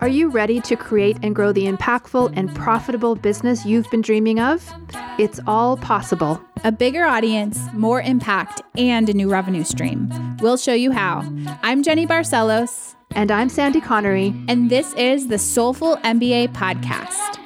Are you ready to create and grow the impactful and profitable business you've been dreaming of? It's all possible. A bigger audience, more impact, and a new revenue stream. We'll show you how. I'm Jenny Barcelos. And I'm Sandy Connery. And this is the Soulful MBA Podcast.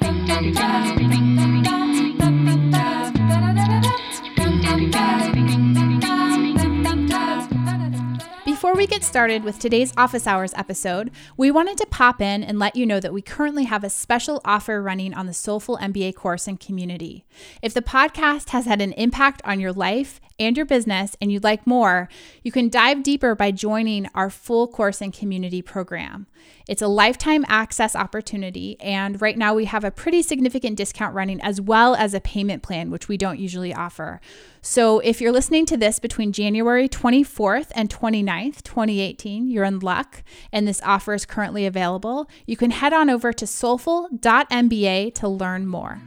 We get started with today's office hours episode, we wanted to pop in and let you know that we currently have a special offer running on the Soulful MBA course and community. If the podcast has had an impact on your life and your business and you'd like more, you can dive deeper by joining our full course and community program. It's a lifetime access opportunity, and right now we have a pretty significant discount running as well as a payment plan, which we don't usually offer. So if you're listening to this between January 24th and 29th, 2018, you're in luck, and this offer is currently available. You can head on over to soulful.mba to learn more.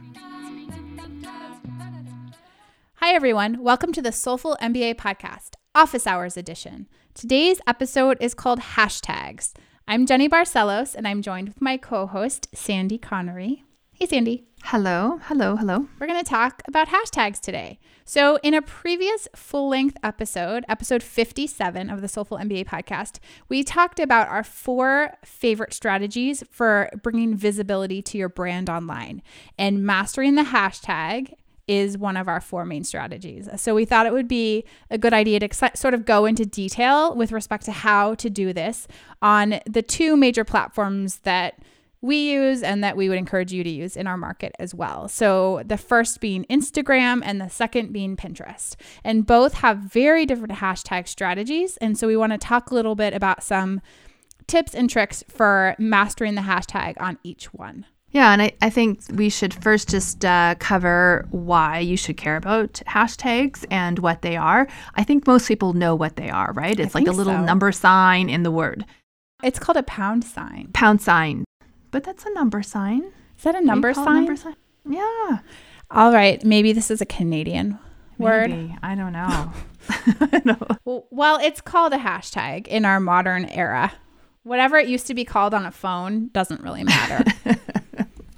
Hi, everyone. Welcome to the Soulful MBA podcast, Office Hours Edition. Today's episode is called Hashtags. I'm Jenny Barcelos, and I'm joined with my co host, Sandy Connery. Hey, Sandy. Hello, hello, hello. We're going to talk about hashtags today. So, in a previous full length episode, episode 57 of the Soulful MBA podcast, we talked about our four favorite strategies for bringing visibility to your brand online. And mastering the hashtag is one of our four main strategies. So we thought it would be a good idea to sort of go into detail with respect to how to do this on the two major platforms that we use and that we would encourage you to use in our market as well. So, the first being Instagram and the second being Pinterest. And both have very different hashtag strategies. And so, we want to talk a little bit about some tips and tricks for mastering the hashtag on each one. Yeah, and I, I think we should first just uh, cover why you should care about hashtags and what they are. I think most people know what they are, right? It's like a little so. number sign in the word. It's called a pound sign. Pound sign. But that's a number sign. Is that a number sign? number sign? Yeah. All right. Maybe this is a Canadian word. Maybe. I don't know. I know. Well, it's called a hashtag in our modern era. Whatever it used to be called on a phone doesn't really matter.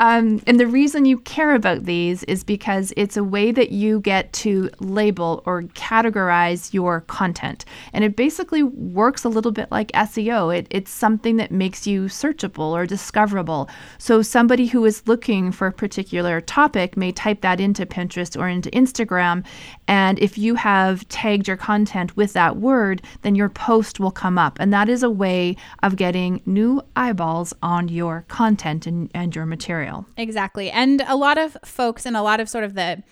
Um, and the reason you care about these is because it's a way that you get to label or categorize your content. And it basically works a little bit like SEO. It, it's something that makes you searchable or discoverable. So somebody who is looking for a particular topic may type that into Pinterest or into Instagram. And if you have tagged your content with that word, then your post will come up. And that is a way of getting new eyeballs on your content and, and your material. Exactly. And a lot of folks and a lot of sort of the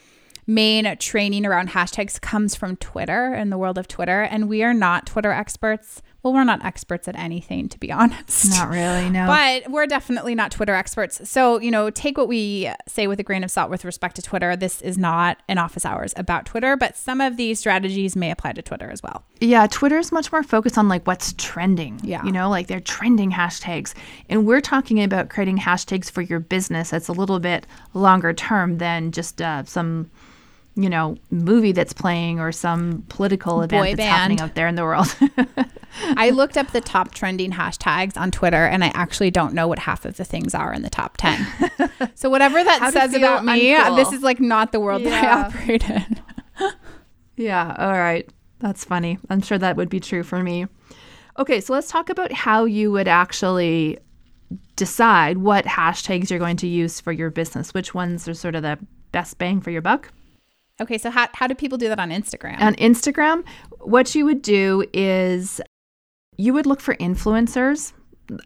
main training around hashtags comes from Twitter and the world of Twitter. And we are not Twitter experts. Well, we're not experts at anything, to be honest. Not really, no. But we're definitely not Twitter experts. So, you know, take what we say with a grain of salt with respect to Twitter. This is not an office hours about Twitter, but some of these strategies may apply to Twitter as well. Yeah, Twitter is much more focused on like what's trending. Yeah. You know, like they're trending hashtags. And we're talking about creating hashtags for your business that's a little bit longer term than just uh, some you know, movie that's playing or some political event Boy that's band. happening out there in the world. I looked up the top trending hashtags on Twitter and I actually don't know what half of the things are in the top 10. so whatever that says about me, uh, uncool. this is like not the world yeah. that I operate in. yeah, all right. That's funny. I'm sure that would be true for me. Okay, so let's talk about how you would actually decide what hashtags you're going to use for your business. Which ones are sort of the best bang for your buck? Okay, so how, how do people do that on Instagram? On Instagram, what you would do is you would look for influencers.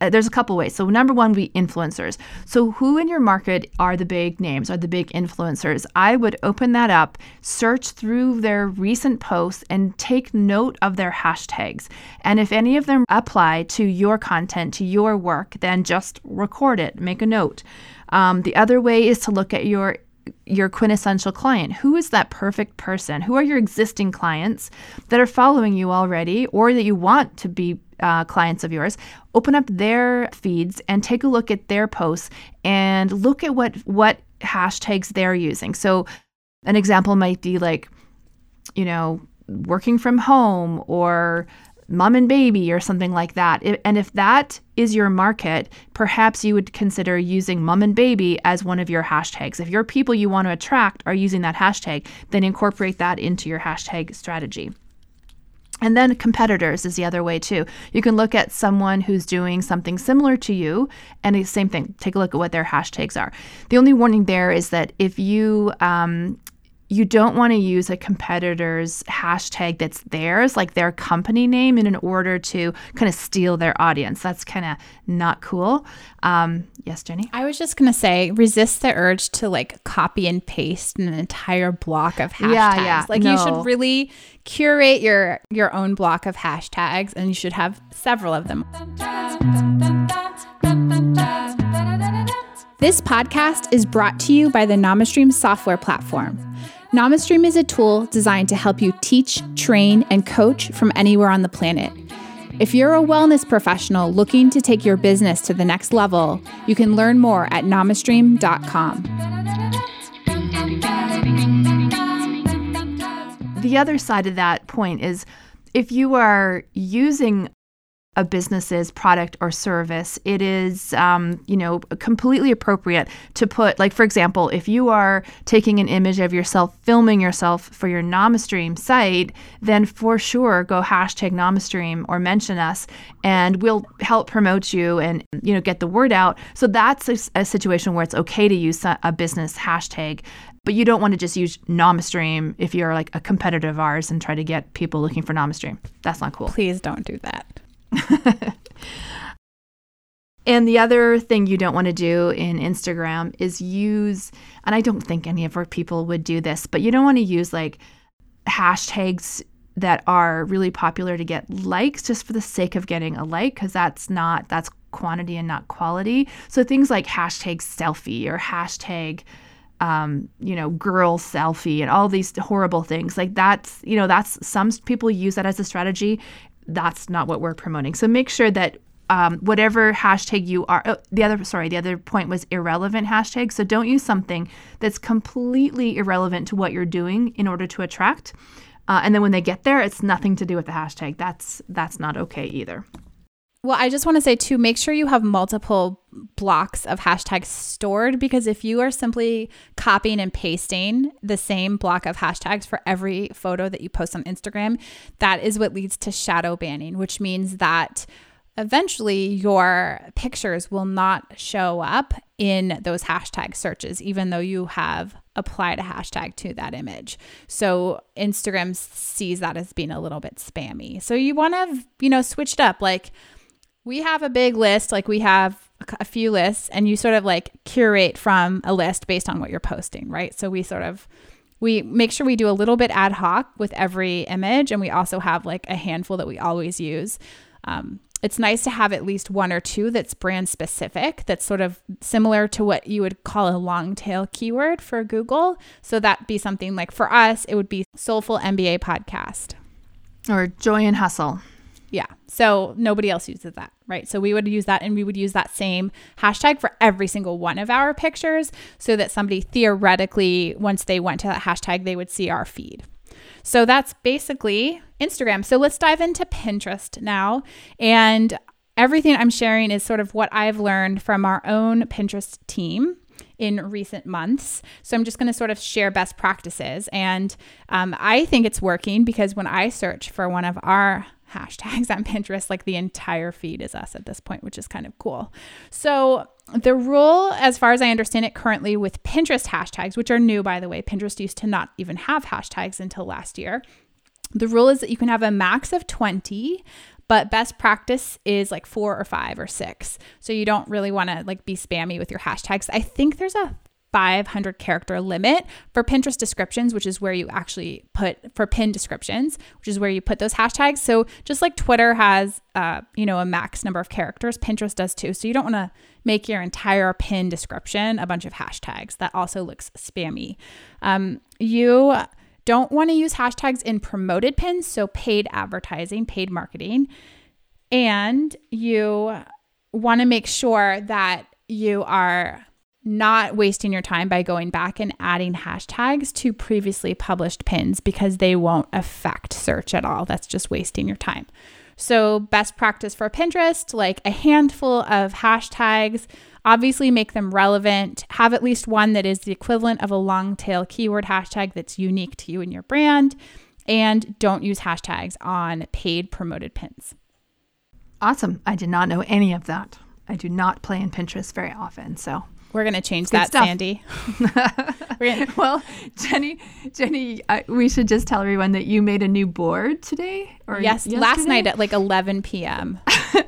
Uh, there's a couple ways. So number one, be influencers. So who in your market are the big names, are the big influencers? I would open that up, search through their recent posts, and take note of their hashtags. And if any of them apply to your content, to your work, then just record it, make a note. Um, the other way is to look at your your quintessential client. Who is that perfect person? Who are your existing clients that are following you already or that you want to be uh, clients of yours? Open up their feeds and take a look at their posts and look at what what hashtags they're using. So an example might be like you know, working from home or mom and baby or something like that. And if that is your market, perhaps you would consider using mom and baby as one of your hashtags. If your people you want to attract are using that hashtag, then incorporate that into your hashtag strategy. And then competitors is the other way too. You can look at someone who's doing something similar to you, and the same thing. Take a look at what their hashtags are. The only warning there is that if you um, you don't want to use a competitor's hashtag that's theirs, like their company name, in order to kind of steal their audience. That's kind of not cool. Um, yes, Jenny? I was just going to say resist the urge to like copy and paste an entire block of hashtags. Yeah, yeah. Like no. you should really curate your your own block of hashtags and you should have several of them. This podcast is brought to you by the NamaStream software platform. NamaStream is a tool designed to help you teach, train, and coach from anywhere on the planet. If you're a wellness professional looking to take your business to the next level, you can learn more at namastream.com. The other side of that point is if you are using a business's product or service, it is, um, you know, completely appropriate to put, like, for example, if you are taking an image of yourself, filming yourself for your NamaStream site, then for sure go hashtag NamaStream or mention us, and we'll help promote you and, you know, get the word out. So that's a, a situation where it's okay to use a business hashtag but you don't want to just use NamaStream if you're like a competitor of ours and try to get people looking for NamaStream. That's not cool. Please don't do that. and the other thing you don't want to do in Instagram is use, and I don't think any of our people would do this, but you don't want to use like hashtags that are really popular to get likes just for the sake of getting a like, because that's not, that's quantity and not quality. So things like hashtag selfie or hashtag, um, you know, girl selfie and all these horrible things. Like that's, you know, that's some people use that as a strategy that's not what we're promoting. So make sure that um, whatever hashtag you are, oh, the other, sorry, the other point was irrelevant hashtag. So don't use something that's completely irrelevant to what you're doing in order to attract. Uh, and then when they get there, it's nothing to do with the hashtag. That's that's not okay either. Well, I just want to say too, make sure you have multiple blocks of hashtags stored because if you are simply copying and pasting the same block of hashtags for every photo that you post on Instagram, that is what leads to shadow banning, which means that eventually your pictures will not show up in those hashtag searches, even though you have applied a hashtag to that image. So Instagram sees that as being a little bit spammy. So you want to, you know, switch it up. Like, we have a big list, like we have a few lists, and you sort of like curate from a list based on what you're posting, right? So we sort of we make sure we do a little bit ad hoc with every image, and we also have like a handful that we always use. Um, it's nice to have at least one or two that's brand specific, that's sort of similar to what you would call a long tail keyword for Google. So that be something like for us, it would be Soulful MBA podcast or Joy and Hustle. Yeah. So nobody else uses that, right? So we would use that and we would use that same hashtag for every single one of our pictures so that somebody theoretically, once they went to that hashtag, they would see our feed. So that's basically Instagram. So let's dive into Pinterest now. And everything I'm sharing is sort of what I've learned from our own Pinterest team in recent months. So I'm just going to sort of share best practices. And um, I think it's working because when I search for one of our hashtags on Pinterest. Like the entire feed is us at this point, which is kind of cool. So, the rule, as far as I understand it currently with Pinterest hashtags, which are new, by the way, Pinterest used to not even have hashtags until last year. The rule is that you can have a max of 20, but best practice is like four or five or six. So you don't really want to like be spammy with your hashtags. I think there's a 500 character limit for Pinterest descriptions, which is where you actually put for pin descriptions, which is where you put those hashtags. So just like Twitter has, uh, you know, a max number of characters, Pinterest does too. So you don't want to make your entire pin description a bunch of hashtags. That also looks spammy. Um, you don't want to use hashtags in promoted pins, so paid advertising, paid marketing, and you want to make sure that you are not wasting your time by going back and adding hashtags to previously published pins because they won't affect search at all. That's just wasting your time. So, best practice for Pinterest like a handful of hashtags. Obviously, make them relevant. Have at least one that is the equivalent of a long tail keyword hashtag that's unique to you and your brand. And don't use hashtags on paid promoted pins. Awesome. I did not know any of that. I do not play in Pinterest very often. So we're gonna change that, stuff. Sandy. gonna- well, Jenny, Jenny, I, we should just tell everyone that you made a new board today. Or yes, yesterday? last night at like 11 p.m.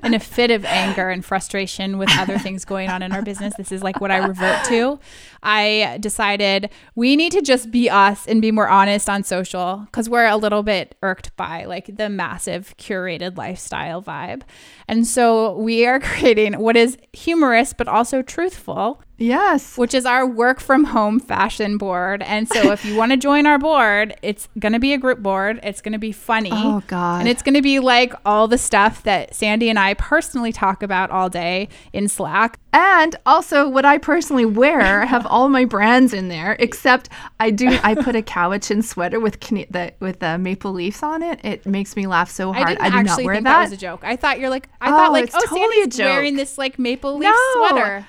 in a fit of anger and frustration with other things going on in our business. This is like what I revert to. I decided we need to just be us and be more honest on social because we're a little bit irked by like the massive curated lifestyle vibe. And so we are creating what is humorous but also truthful Yes. Which is our work from home fashion board. And so if you want to join our board, it's going to be a group board. It's going to be funny. Oh, God. And it's going to be like all the stuff that Sandy and I personally talk about all day in Slack. And also what I personally wear I have all my brands in there, except I do, I put a Cowichan sweater with the, with the maple leaves on it. It makes me laugh so hard. I, didn't I do actually not wear think that. that was a joke. I thought you're like, I oh, thought like, oh, totally Sandy's wearing this like maple leaf no. sweater.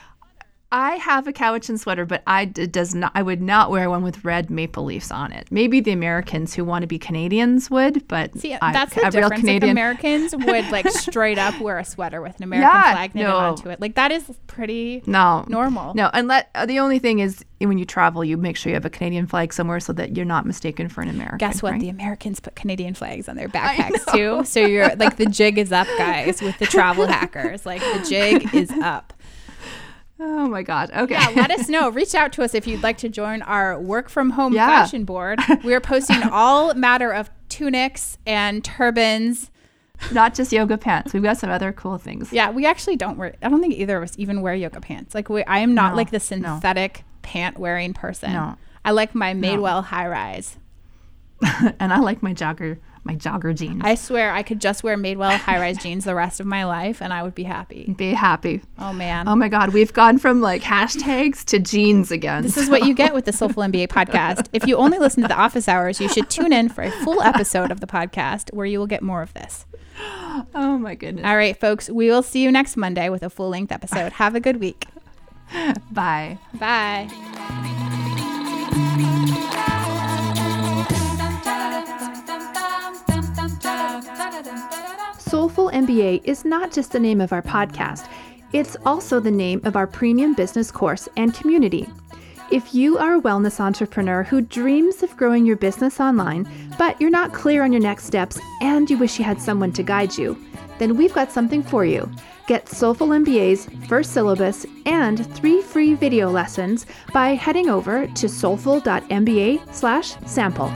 I have a Cowichan sweater, but I d- does not. I would not wear one with red maple leaves on it. Maybe the Americans who want to be Canadians would, but see, I, that's the difference. Canadian... Like Americans would like straight up wear a sweater with an American yeah, flag knitted no. onto it. Like that is pretty no normal. No, and let uh, the only thing is when you travel, you make sure you have a Canadian flag somewhere so that you're not mistaken for an American. Guess what? Right? The Americans put Canadian flags on their backpacks too. So you're like the jig is up, guys, with the travel hackers. Like the jig is up. Oh my God. Okay. Yeah, let us know. Reach out to us if you'd like to join our work from home yeah. fashion board. We are posting all matter of tunics and turbans. Not just yoga pants. We've got some other cool things. Yeah, we actually don't wear, I don't think either of us even wear yoga pants. Like, we, I am not no, like the synthetic no. pant wearing person. No. I like my Madewell no. high rise. and I like my jogger my jogger jeans. I swear I could just wear Madewell high rise jeans the rest of my life and I would be happy. Be happy. Oh man. Oh my God. We've gone from like hashtags to jeans again. This so. is what you get with the Soulful MBA podcast. If you only listen to the office hours, you should tune in for a full episode of the podcast where you will get more of this. Oh my goodness. All right, folks. We will see you next Monday with a full length episode. Have a good week. Bye. Bye. Soulful MBA is not just the name of our podcast, it's also the name of our premium business course and community. If you are a wellness entrepreneur who dreams of growing your business online, but you're not clear on your next steps and you wish you had someone to guide you, then we've got something for you. Get Soulful MBA's first syllabus and three free video lessons by heading over to soulful.mba/sample.